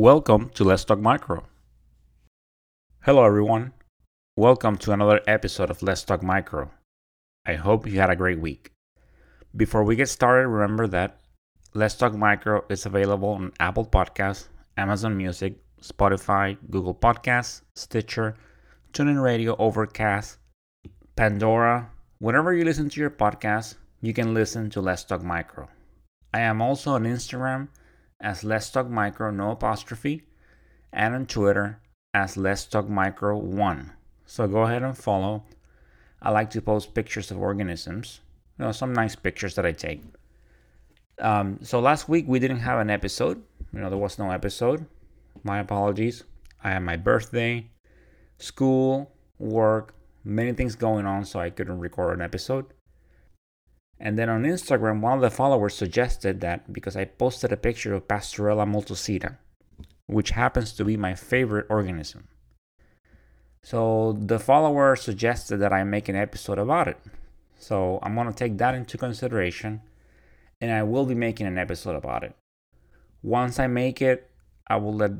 Welcome to Let's Talk Micro. Hello, everyone. Welcome to another episode of Let's Talk Micro. I hope you had a great week. Before we get started, remember that Let's Talk Micro is available on Apple Podcasts, Amazon Music, Spotify, Google Podcasts, Stitcher, TuneIn Radio, Overcast, Pandora. Whenever you listen to your podcast, you can listen to Let's Talk Micro. I am also on Instagram as Let's Talk Micro, no apostrophe, and on Twitter as Let's Talk Micro 1. So go ahead and follow. I like to post pictures of organisms, you know, some nice pictures that I take. Um, so last week we didn't have an episode. You know, there was no episode. My apologies. I had my birthday, school, work, many things going on, so I couldn't record an episode. And then on Instagram, one of the followers suggested that because I posted a picture of Pasteurella multocida, which happens to be my favorite organism. So the follower suggested that I make an episode about it. So I'm going to take that into consideration and I will be making an episode about it. Once I make it, I will let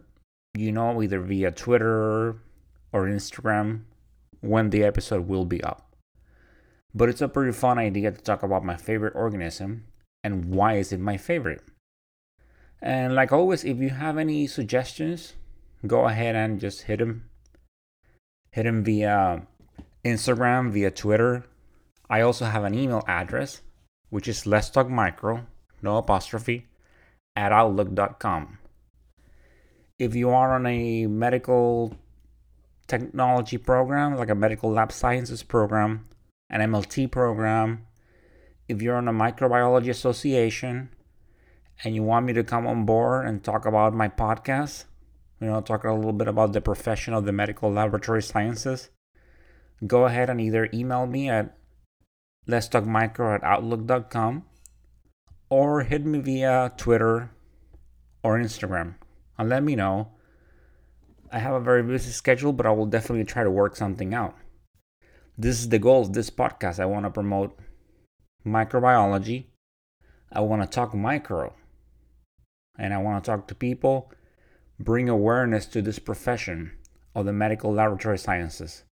you know either via Twitter or Instagram when the episode will be up. But it's a pretty fun idea to talk about my favorite organism and why is it my favorite. And like always, if you have any suggestions, go ahead and just hit them. Hit them via Instagram, via Twitter. I also have an email address, which is let's talk micro, no apostrophe, at outlook.com. If you are on a medical technology program, like a medical lab sciences program, an MLT program, if you're on a microbiology association and you want me to come on board and talk about my podcast, you know, talk a little bit about the profession of the medical laboratory sciences, go ahead and either email me at let's talk micro at outlook.com or hit me via Twitter or Instagram and let me know. I have a very busy schedule, but I will definitely try to work something out. This is the goal of this podcast. I want to promote microbiology. I want to talk micro. And I want to talk to people, bring awareness to this profession of the medical laboratory sciences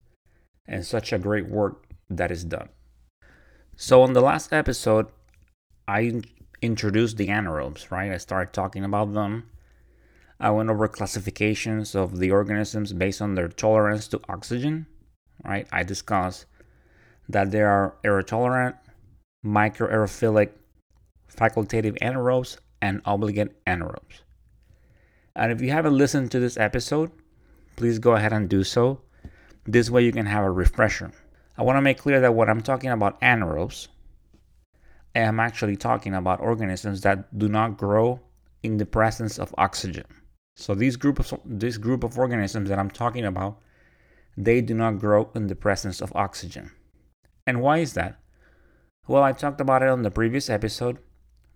and such a great work that is done. So, on the last episode, I introduced the anaerobes, right? I started talking about them. I went over classifications of the organisms based on their tolerance to oxygen, right? I discussed that there are aerotolerant, microaerophilic, facultative anaerobes, and obligate anaerobes. And if you haven't listened to this episode, please go ahead and do so. This way you can have a refresher. I want to make clear that when I'm talking about anaerobes, I am actually talking about organisms that do not grow in the presence of oxygen. So these group of this group of organisms that I'm talking about, they do not grow in the presence of oxygen. And why is that? Well, I talked about it on the previous episode,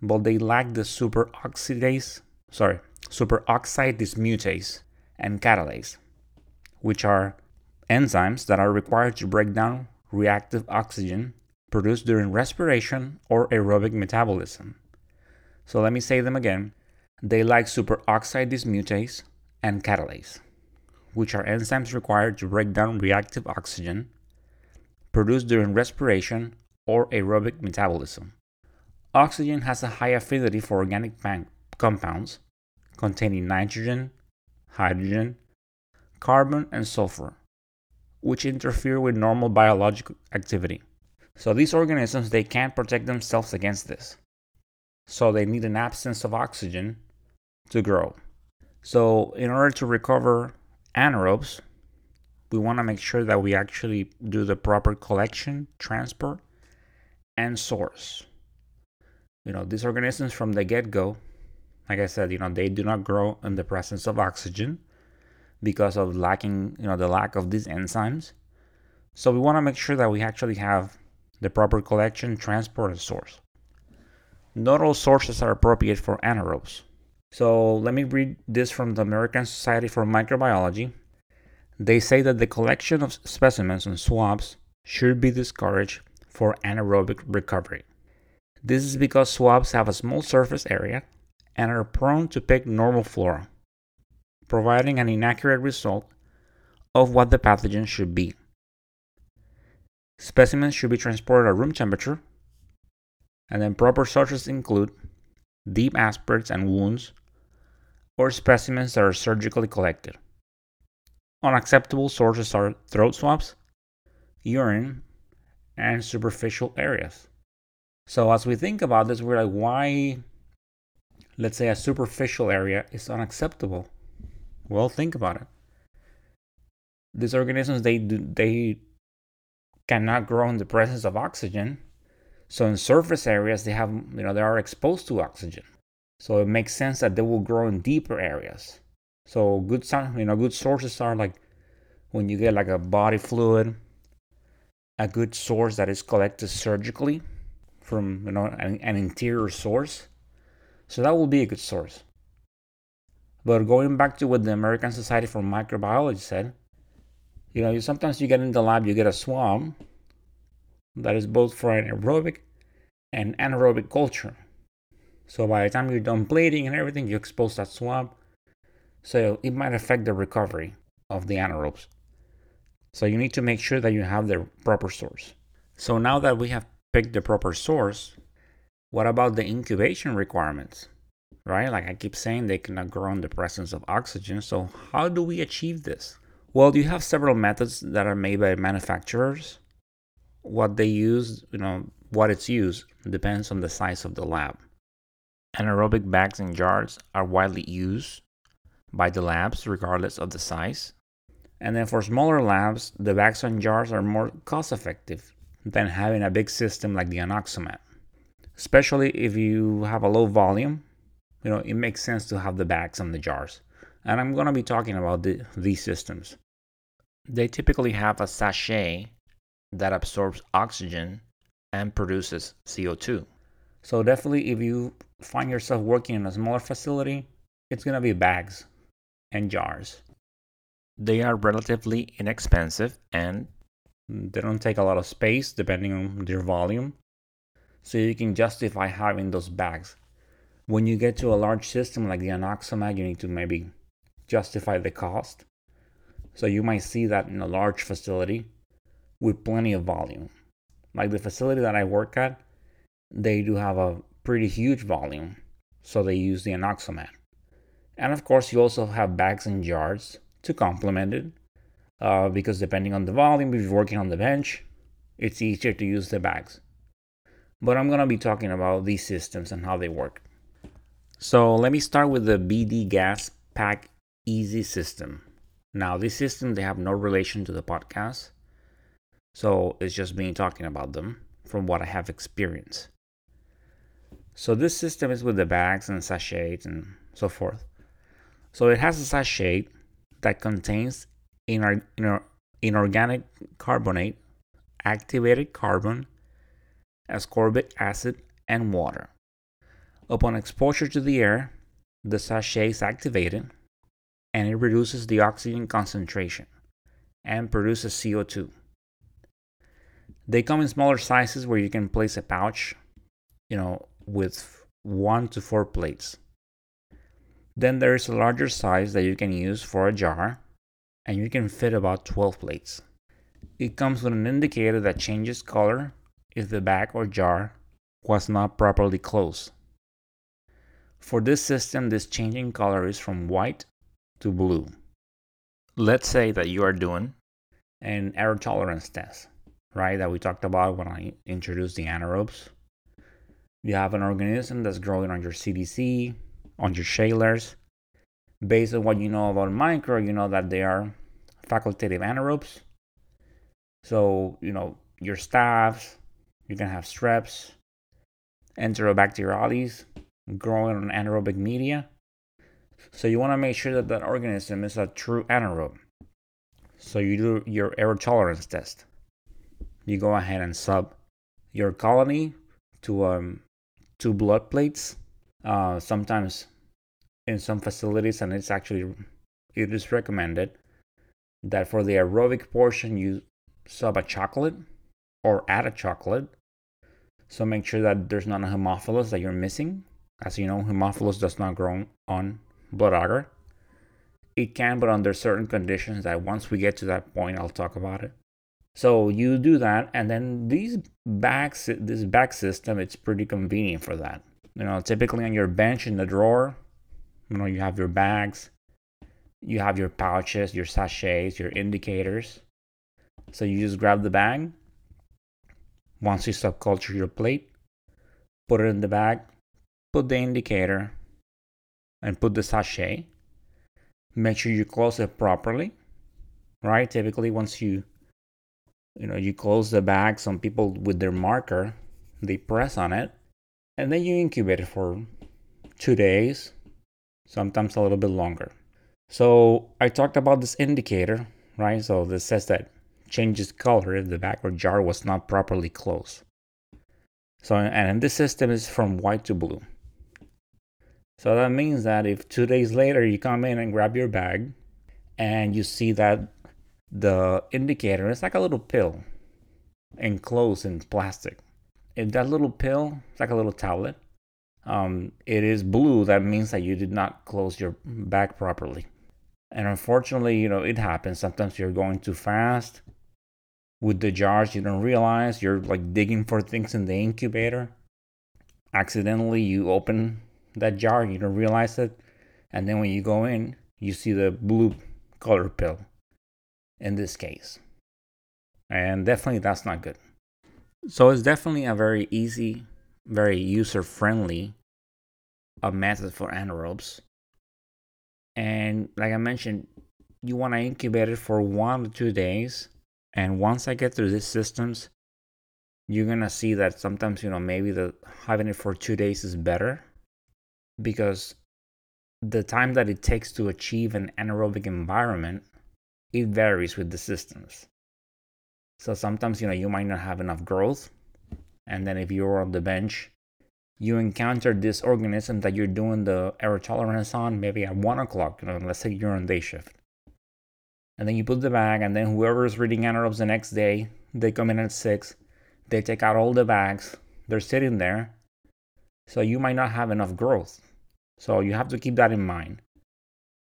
but they lack the superoxidase, sorry, superoxide dismutase and catalase, which are enzymes that are required to break down reactive oxygen produced during respiration or aerobic metabolism. So let me say them again. They lack superoxide dismutase and catalase, which are enzymes required to break down reactive oxygen produced during respiration or aerobic metabolism. Oxygen has a high affinity for organic compounds containing nitrogen, hydrogen, carbon, and sulfur, which interfere with normal biological activity. So these organisms they can't protect themselves against this. So they need an absence of oxygen to grow. So in order to recover anaerobes, we want to make sure that we actually do the proper collection, transport, and source. You know, these organisms from the get go, like I said, you know, they do not grow in the presence of oxygen because of lacking, you know, the lack of these enzymes. So we want to make sure that we actually have the proper collection, transport, and source. Not all sources are appropriate for anaerobes. So let me read this from the American Society for Microbiology. They say that the collection of specimens and swabs should be discouraged for anaerobic recovery. This is because swabs have a small surface area and are prone to pick normal flora. providing an inaccurate result of what the pathogen should be. Specimens should be transported at room temperature, and then proper sources include deep aspirates and wounds, or specimens that are surgically collected. Unacceptable sources are throat swabs, urine, and superficial areas. So, as we think about this, we're like, why, let's say, a superficial area is unacceptable? Well, think about it. These organisms, they do, they cannot grow in the presence of oxygen. So, in surface areas, they have, you know, they are exposed to oxygen. So, it makes sense that they will grow in deeper areas. So, good, you know, good sources are like when you get like a body fluid, a good source that is collected surgically from you know an, an interior source. So that will be a good source. But going back to what the American Society for Microbiology said, you know, you, sometimes you get in the lab, you get a swab that is both for an aerobic and anaerobic culture. So by the time you're done plating and everything, you expose that swab. So it might affect the recovery of the anaerobes. So you need to make sure that you have the proper source. So now that we have picked the proper source, what about the incubation requirements? Right? Like I keep saying, they cannot grow in the presence of oxygen. So, how do we achieve this? Well, you have several methods that are made by manufacturers. What they use, you know, what it's used depends on the size of the lab. Anaerobic bags and jars are widely used by the labs regardless of the size. And then for smaller labs, the bags and jars are more cost effective than having a big system like the Anoxomat. Especially if you have a low volume, you know, it makes sense to have the bags and the jars. And I'm going to be talking about the, these systems. They typically have a sachet that absorbs oxygen and produces CO2. So, definitely, if you find yourself working in a smaller facility, it's going to be bags and jars. They are relatively inexpensive and mm, they don't take a lot of space depending on their volume. So you can justify having those bags. When you get to a large system like the Anoxomat, you need to maybe justify the cost. So you might see that in a large facility with plenty of volume. Like the facility that I work at, they do have a pretty huge volume. So they use the Anoxomat. And of course, you also have bags and jars to complement it uh, because depending on the volume, if you're working on the bench, it's easier to use the bags. But I'm to be talking about these systems and how they work. So let me start with the BD Gas Pack Easy system. Now, this system, they have no relation to the podcast. So it's just me talking about them from what I have experienced. So this system is with the bags and sachets and so forth. So it has a sachet that contains inor- inor- inorganic carbonate, activated carbon, ascorbic acid, and water. Upon exposure to the air, the sachet is activated and it reduces the oxygen concentration and produces CO2. They come in smaller sizes where you can place a pouch, you know, with one to four plates. Then there is a larger size that you can use for a jar and you can fit about 12 plates. It comes with an indicator that changes color if the bag or jar was not properly closed. For this system, this changing color is from white to blue. Let's say that you are doing an aerotolerance test, right? That we talked about when I introduced the anaerobes. You have an organism that's growing on your CDC, on your Schaedlers, based on what you know about micro, you know that they are facultative anaerobes. So, you know, your staph, you can have streps, enterobacteriales growing on anaerobic media. So you want to make sure that that organism is a true anaerobe. So you do your air tolerance test. You go ahead and sub your colony to um, two blood plates. Uh, sometimes in some facilities, and it's actually it is recommended that for the aerobic portion you sub a chocolate or add a chocolate. So make sure that there's not a Haemophilus that you're missing. As you know, Haemophilus does not grow on blood agar. it can, but under certain conditions that once we get to that point, I'll talk about it. So you do that, and then these bags, this bag system, it's pretty convenient for that. You know, typically on your bench in the drawer, you know, you have your bags, you have your pouches, your sachets, your indicators. So you just grab the bag. Once you subculture your plate, put it in the bag, put the indicator, and put the sachet. Make sure you close it properly, right? Typically, once you you know you close the bag, some people with their marker they press on it, and then you incubate it for two days, sometimes a little bit longer. So I talked about this indicator, right? So this says that changes color if the bag or jar was not properly closed. So and this system is from white to blue. So that means that if two days later you come in and grab your bag and you see that the indicator is like a little pill enclosed in plastic. If that little pill, it's like a little tablet, um, it is blue, that means that you did not close your bag properly. And unfortunately, you know, it happens. Sometimes you're going too fast with the jars, you don't realize you're like digging for things in the incubator. Accidentally, you open that jar, you don't realize it. And then when you go in, you see the blue color pill in this case. And definitely that's not good. So it's definitely a very easy, very user friendly a uh, method for anaerobes and like I mentioned, you want to incubate it for one to two days. And once I get through these systems, you're gonna see that sometimes you know maybe the having it for two days is better because the time that it takes to achieve an anaerobic environment it varies with the systems so sometimes you know you might not have enough growth and then if you're on the bench you encounter this organism that you're doing the aerotolerance on maybe at one o'clock, you know, let's say you're on day shift. And then you put the bag, and then whoever is reading anaerobes the next day, they come in at six, they take out all the bags, they're sitting there. So you might not have enough growth. So you have to keep that in mind.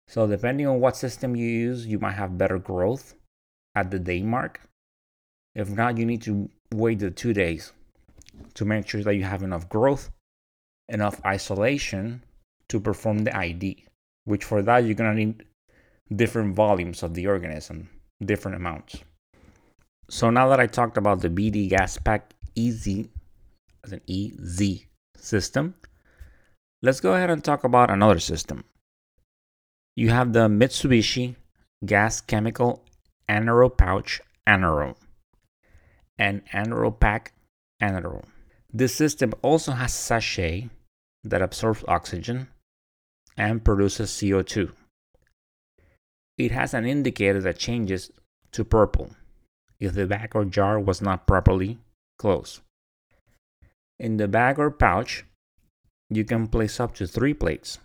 So depending on what system you use, you might have better growth at the day mark. If not, you need to wait the two days to make sure that you have enough growth enough isolation to perform the ID, which for that you're gonna need different volumes of the organism, different amounts. So now that I talked about the BD GasPak easy as an EZ system, let's go ahead and talk about another system. You have the Mitsubishi Gas Chemical Anaerobe Pouch Anaerobe and Anaerobe Pack Anaerobe. This system also has sachet that absorbs oxygen and produces CO2. It has an indicator that changes to purple if the bag or jar was not properly closed. In the bag or pouch, you can place up to three plates,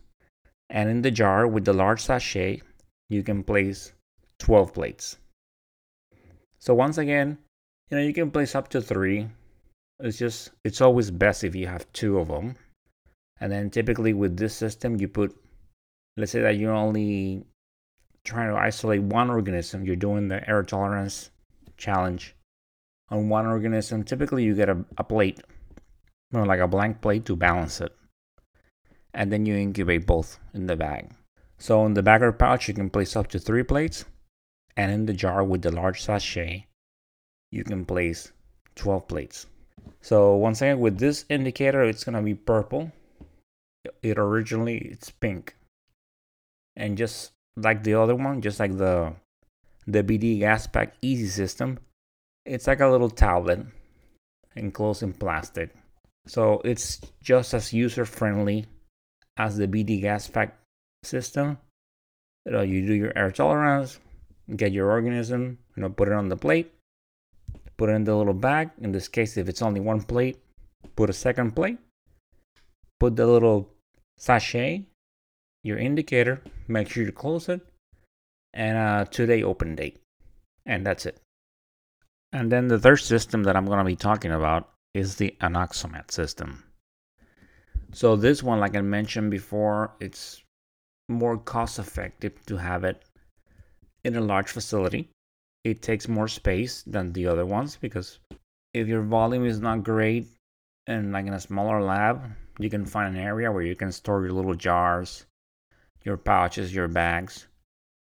and in the jar with the large sachet, you can place 12 plates. So, once again, you know, you can place up to three. It's just, it's always best if you have two of them and then typically with this system, you put, let's say that you're only trying to isolate one organism, you're doing the air tolerance challenge on one organism. Typically, you get a, a plate, know, like a blank plate to balance it. And then you incubate both in the bag. So in the bag or pouch, you can place up to three plates. And in the jar with the large sachet, you can place 12 plates. So once again, with this indicator, it's to be purple it originally it's pink and just like the other one just like the the bd GasPak easy system it's like a little tablet enclosed in plastic so it's just as user friendly as the bd GasPak system you know you do your air tolerance get your organism you know put it on the plate put it in the little bag in this case if it's only one plate put a second plate put the little sachet, your indicator, make sure you close it, and uh, a two-day open date. And that's it. And then the third system that I'm going to be talking about is the Anoxomat system. So this one, like I mentioned before, it's more cost effective to have it in a large facility. It takes more space than the other ones because if your volume is not great and like in a smaller lab, you can find an area where you can store your little jars, your pouches, your bags.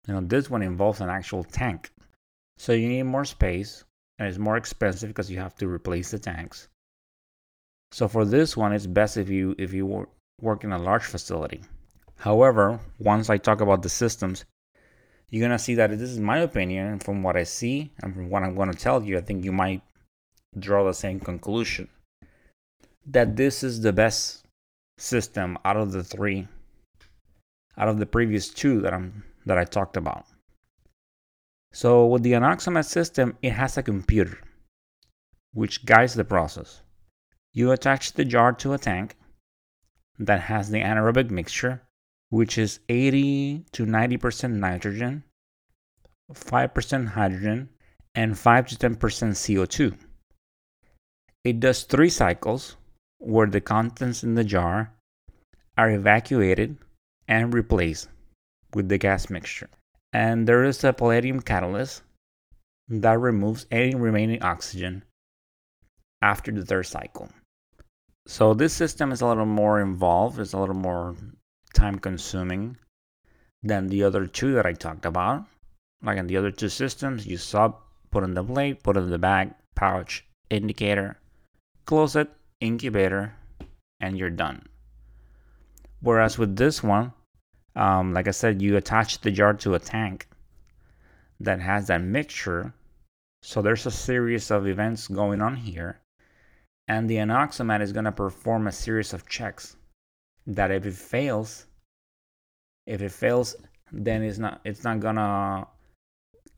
You know, this one involves an actual tank. So you need more space and it's more expensive because you have to replace the tanks. So for this one, it's best if you if you work in a large facility. However, once I talk about the systems, you're gonna see that this is my opinion. From what I see and from what I'm gonna tell you, I think you might draw the same conclusion that this is the best system out of the three, out of the previous two that I'm that I talked about. So with the Anoxomat system, it has a computer which guides the process. You attach the jar to a tank that has the anaerobic mixture, which is 80 to 90% nitrogen, 5% hydrogen, and 5 to 10% CO2. It does three cycles where the contents in the jar are evacuated and replaced with the gas mixture. And there is a palladium catalyst that removes any remaining oxygen after the third cycle. So this system is a little more involved, it's a little more time consuming than the other two that I talked about. Like in the other two systems, you sub, put in the plate, put in the bag, pouch, indicator, close it, incubator, and you're done. Whereas with this one, um, like I said, you attach the jar to a tank that has that mixture. So there's a series of events going on here. And the Anoxomat is going to perform a series of checks that if it fails, if it fails, then it's not it's not gonna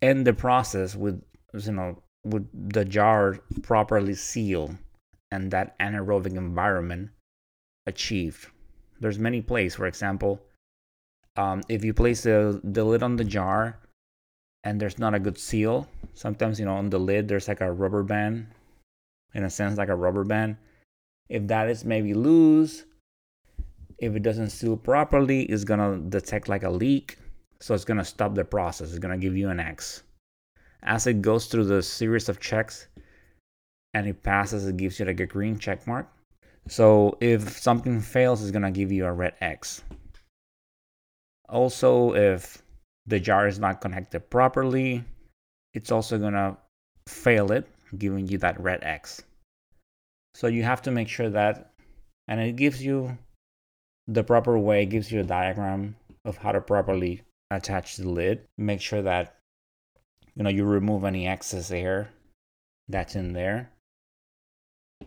end the process with you know with the jar properly sealed and that anaerobic environment achieved. There's many places, for example, um, if you place the, the lid on the jar and there's not a good seal, sometimes you know on the lid there's like a rubber band, in a sense like a rubber band. If that is maybe loose, if it doesn't seal properly, it's gonna detect like a leak, so it's gonna stop the process. It's gonna give you an X. As it goes through the series of checks, and it passes, it gives you like a green check mark. So if something fails, it's gonna give you a red X. Also, if the jar is not connected properly, it's also gonna fail it, giving you that red X. So you have to make sure that, and it gives you the proper way, gives you a diagram of how to properly attach the lid. Make sure that you know you remove any excess air that's in there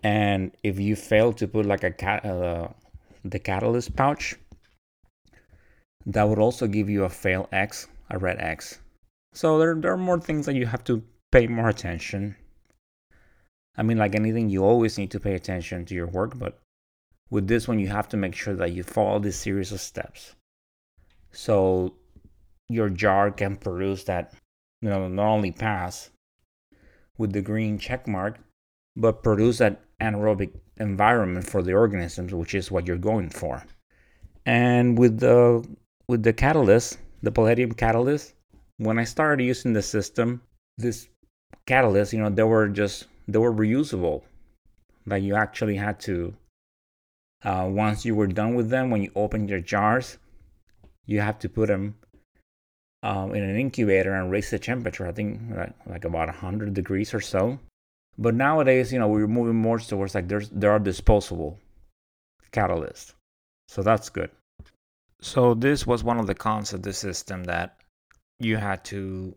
and if you fail to put like a cat uh, the catalyst pouch that would also give you a fail x a red x so there, there are more things that you have to pay more attention i mean like anything you always need to pay attention to your work but with this one you have to make sure that you follow this series of steps so your jar can produce that you know not only pass with the green check mark but produce that anaerobic environment for the organisms, which is what you're going for. And with the with the catalyst, the palladium catalyst, when I started using the system, this catalyst, you know, there were just they were reusable. Like you actually had to uh, once you were done with them, when you opened your jars, you have to put them um, in an incubator and raise the temperature. I think like, like about 100 degrees or so. But nowadays, you know, we're moving more towards like there's there are disposable catalysts. So that's good. So this was one of the cons of the system that you had to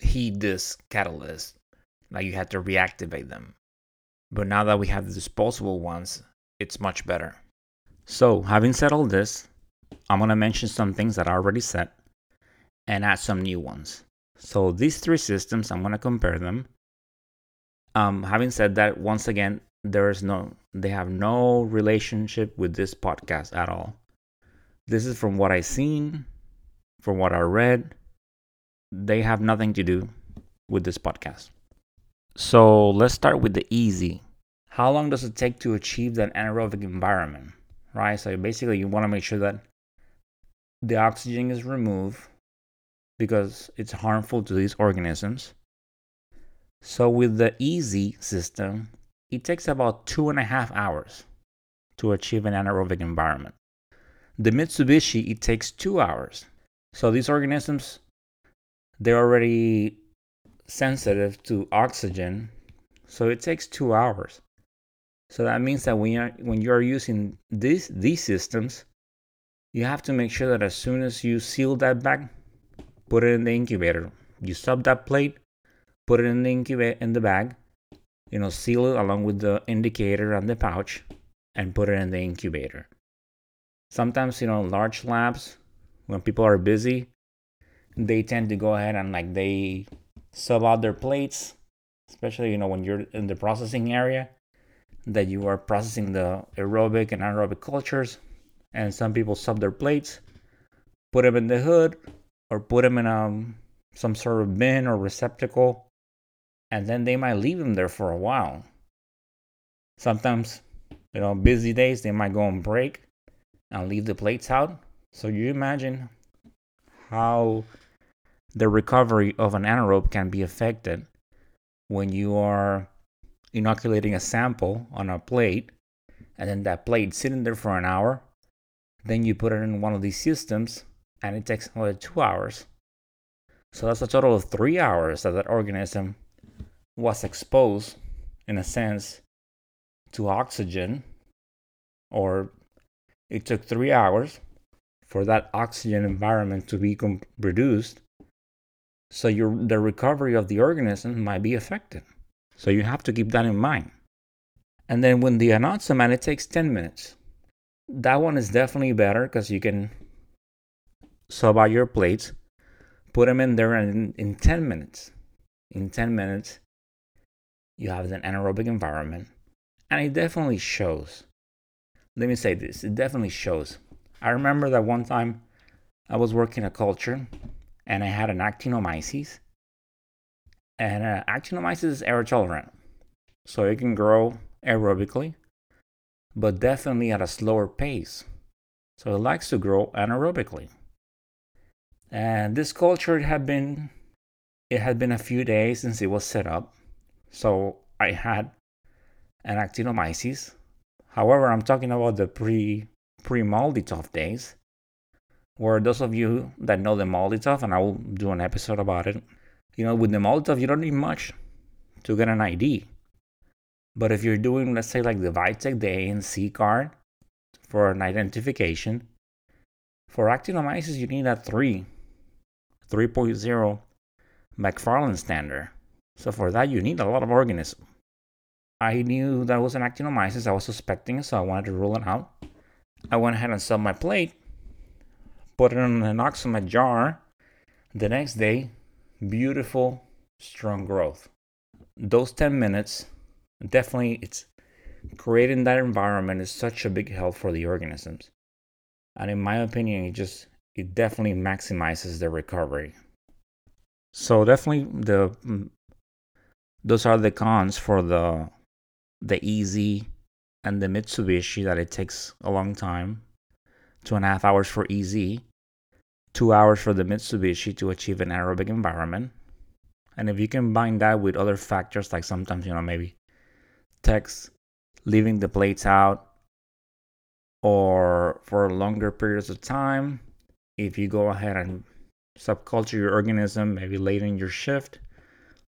heat this catalyst. Like you had to reactivate them. But now that we have the disposable ones, it's much better. So having said all this, I'm gonna mention some things that I already said and add some new ones. So these three systems, I'm gonna compare them um, having said that, once again, there is no, they have no relationship with this podcast at all. This is from what I've seen, from what I read. They have nothing to do with this podcast. So let's start with the easy. How long does it take to achieve that anaerobic environment? Right? So basically, you want to make sure that the oxygen is removed because it's harmful to these organisms. So, with the easy system, it takes about two and a half hours to achieve an anaerobic environment. The Mitsubishi, it takes two hours. So, these organisms, they're already sensitive to oxygen, so it takes two hours. So that means that when you're, when you're using these these systems, you have to make sure that as soon as you seal that bag, put it in the incubator. You sub that plate, put it in the incubator in the bag, you know, seal it along with the indicator and the pouch, and put it in the incubator. Sometimes, you know, large labs, when people are busy, they tend to go ahead and like they sub out their plates, especially you know when you're in the processing area, that you are processing the aerobic and anaerobic cultures, and some people sub their plates, put them in the hood, or put them in um, some sort of bin or receptacle, and then they might leave them there for a while. Sometimes, you know, busy days they might go on break and leave the plates out. So you imagine how the recovery of an anaerobe can be affected when you are inoculating a sample on a plate and then that plate sitting there for an hour then you put it in one of these systems and it takes another two hours. So that's a total of three hours that that organism was exposed in a sense to oxygen or it took three hours for that oxygen environment to be produced so your the recovery of the organism might be affected. So you have to keep that in mind. And then when the Anoxomat, it takes 10 minutes. That one is definitely better because you can sub out your plates, put them in there, and in, in 10 minutes, in 10 minutes, you have an anaerobic environment. And it definitely shows. Let me say this it definitely shows. I remember that one time I was working a culture and I had an actinomyces. And uh, actinomyces is air tolerant, so it can grow aerobically, but definitely at a slower pace. So it likes to grow anaerobically. And this culture had been it had been a few days since it was set up. So I had an actinomyces. However, I'm talking about the pre pre MALDI-TOF days where those of you that know the MALDI-TOF, and I will do an episode about it, you know, with the MALDI-TOF, you don't need much to get an ID. But if you're doing, let's say, like the Vitek, the ANC card for an identification, for actinomyces, you need a 3, 3.0 McFarland standard. So for that, you need a lot of organism. I knew that was an actinomyces. I was suspecting, so I wanted to rule it out. I went ahead and set my plate put it in an oxamat jar. The next day, beautiful, strong growth. Those 10 minutes, definitely, it's creating that environment is such a big help for the organisms. And in my opinion, it just, it definitely maximizes the recovery. So definitely the, mm, those are the cons for the, the easy and the Mitsubishi that it takes a long time two and a half hours for EZ, two hours for the Mitsubishi to achieve an aerobic environment. And if you combine that with other factors, like sometimes, you know, maybe techs leaving the plates out or for longer periods of time, if you go ahead and subculture your organism, maybe late in your shift,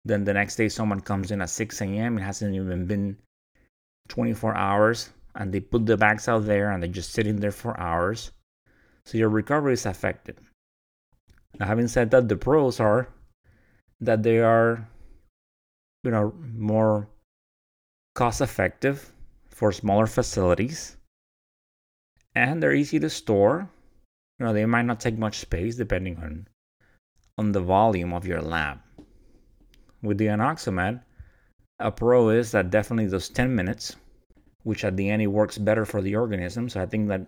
then the next day someone comes in at 6 a.m. It hasn't even been 24 hours and they put the bags out there and they're just sitting there for hours. So your recovery is affected. Now, having said that, the pros are that they are, you know, more cost effective for smaller facilities and they're easy to store. You know, they might not take much space depending on on the volume of your lab. With the Anoxomat, a pro is that definitely those 10 minutes which at the end it works better for the organism. So I think that,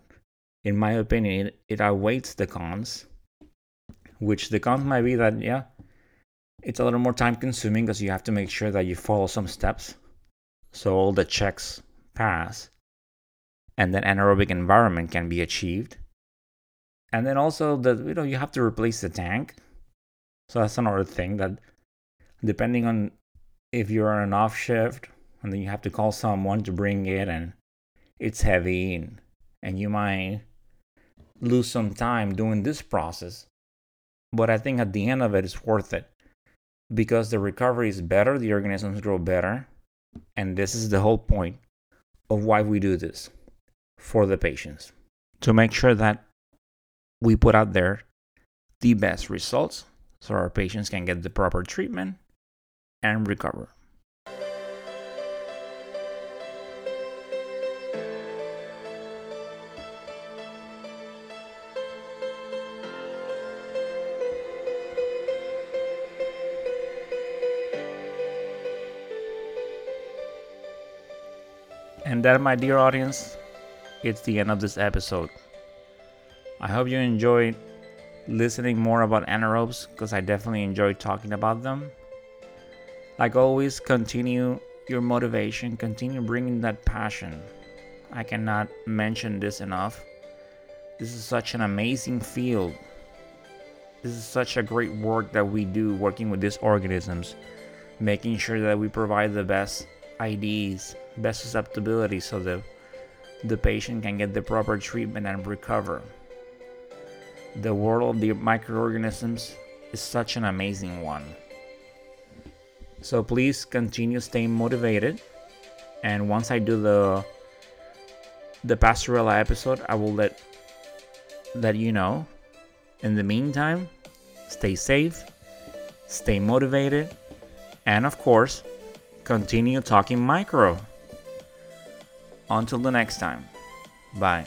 in my opinion, it, it outweighs the cons. Which the cons might be that yeah, it's a little more time consuming because you have to make sure that you follow some steps, so all the checks pass, and then anaerobic environment can be achieved. And then also that you know you have to replace the tank. So that's another thing that depending on if you're on an off shift and then you have to call someone to bring it and it's heavy and, and you might lose some time doing this process. But I think at the end of it, it's worth it because the recovery is better, the organisms grow better. And this is the whole point of why we do this for the patients to make sure that we put out there the best results so our patients can get the proper treatment and recover. And that, my dear audience, it's the end of this episode. I hope you enjoyed listening more about anaerobes because I definitely enjoyed talking about them. Like always, continue your motivation, continue bringing that passion. I cannot mention this enough. This is such an amazing field. This is such a great work that we do working with these organisms, making sure that we provide the best IDs, best susceptibility so the the patient can get the proper treatment and recover. The world of the microorganisms is such an amazing one. So please continue staying motivated. And once I do the the Pasteurella episode, I will let let you know. In the meantime, stay safe, stay motivated, and of course, continue talking micro. Until the next time. Bye.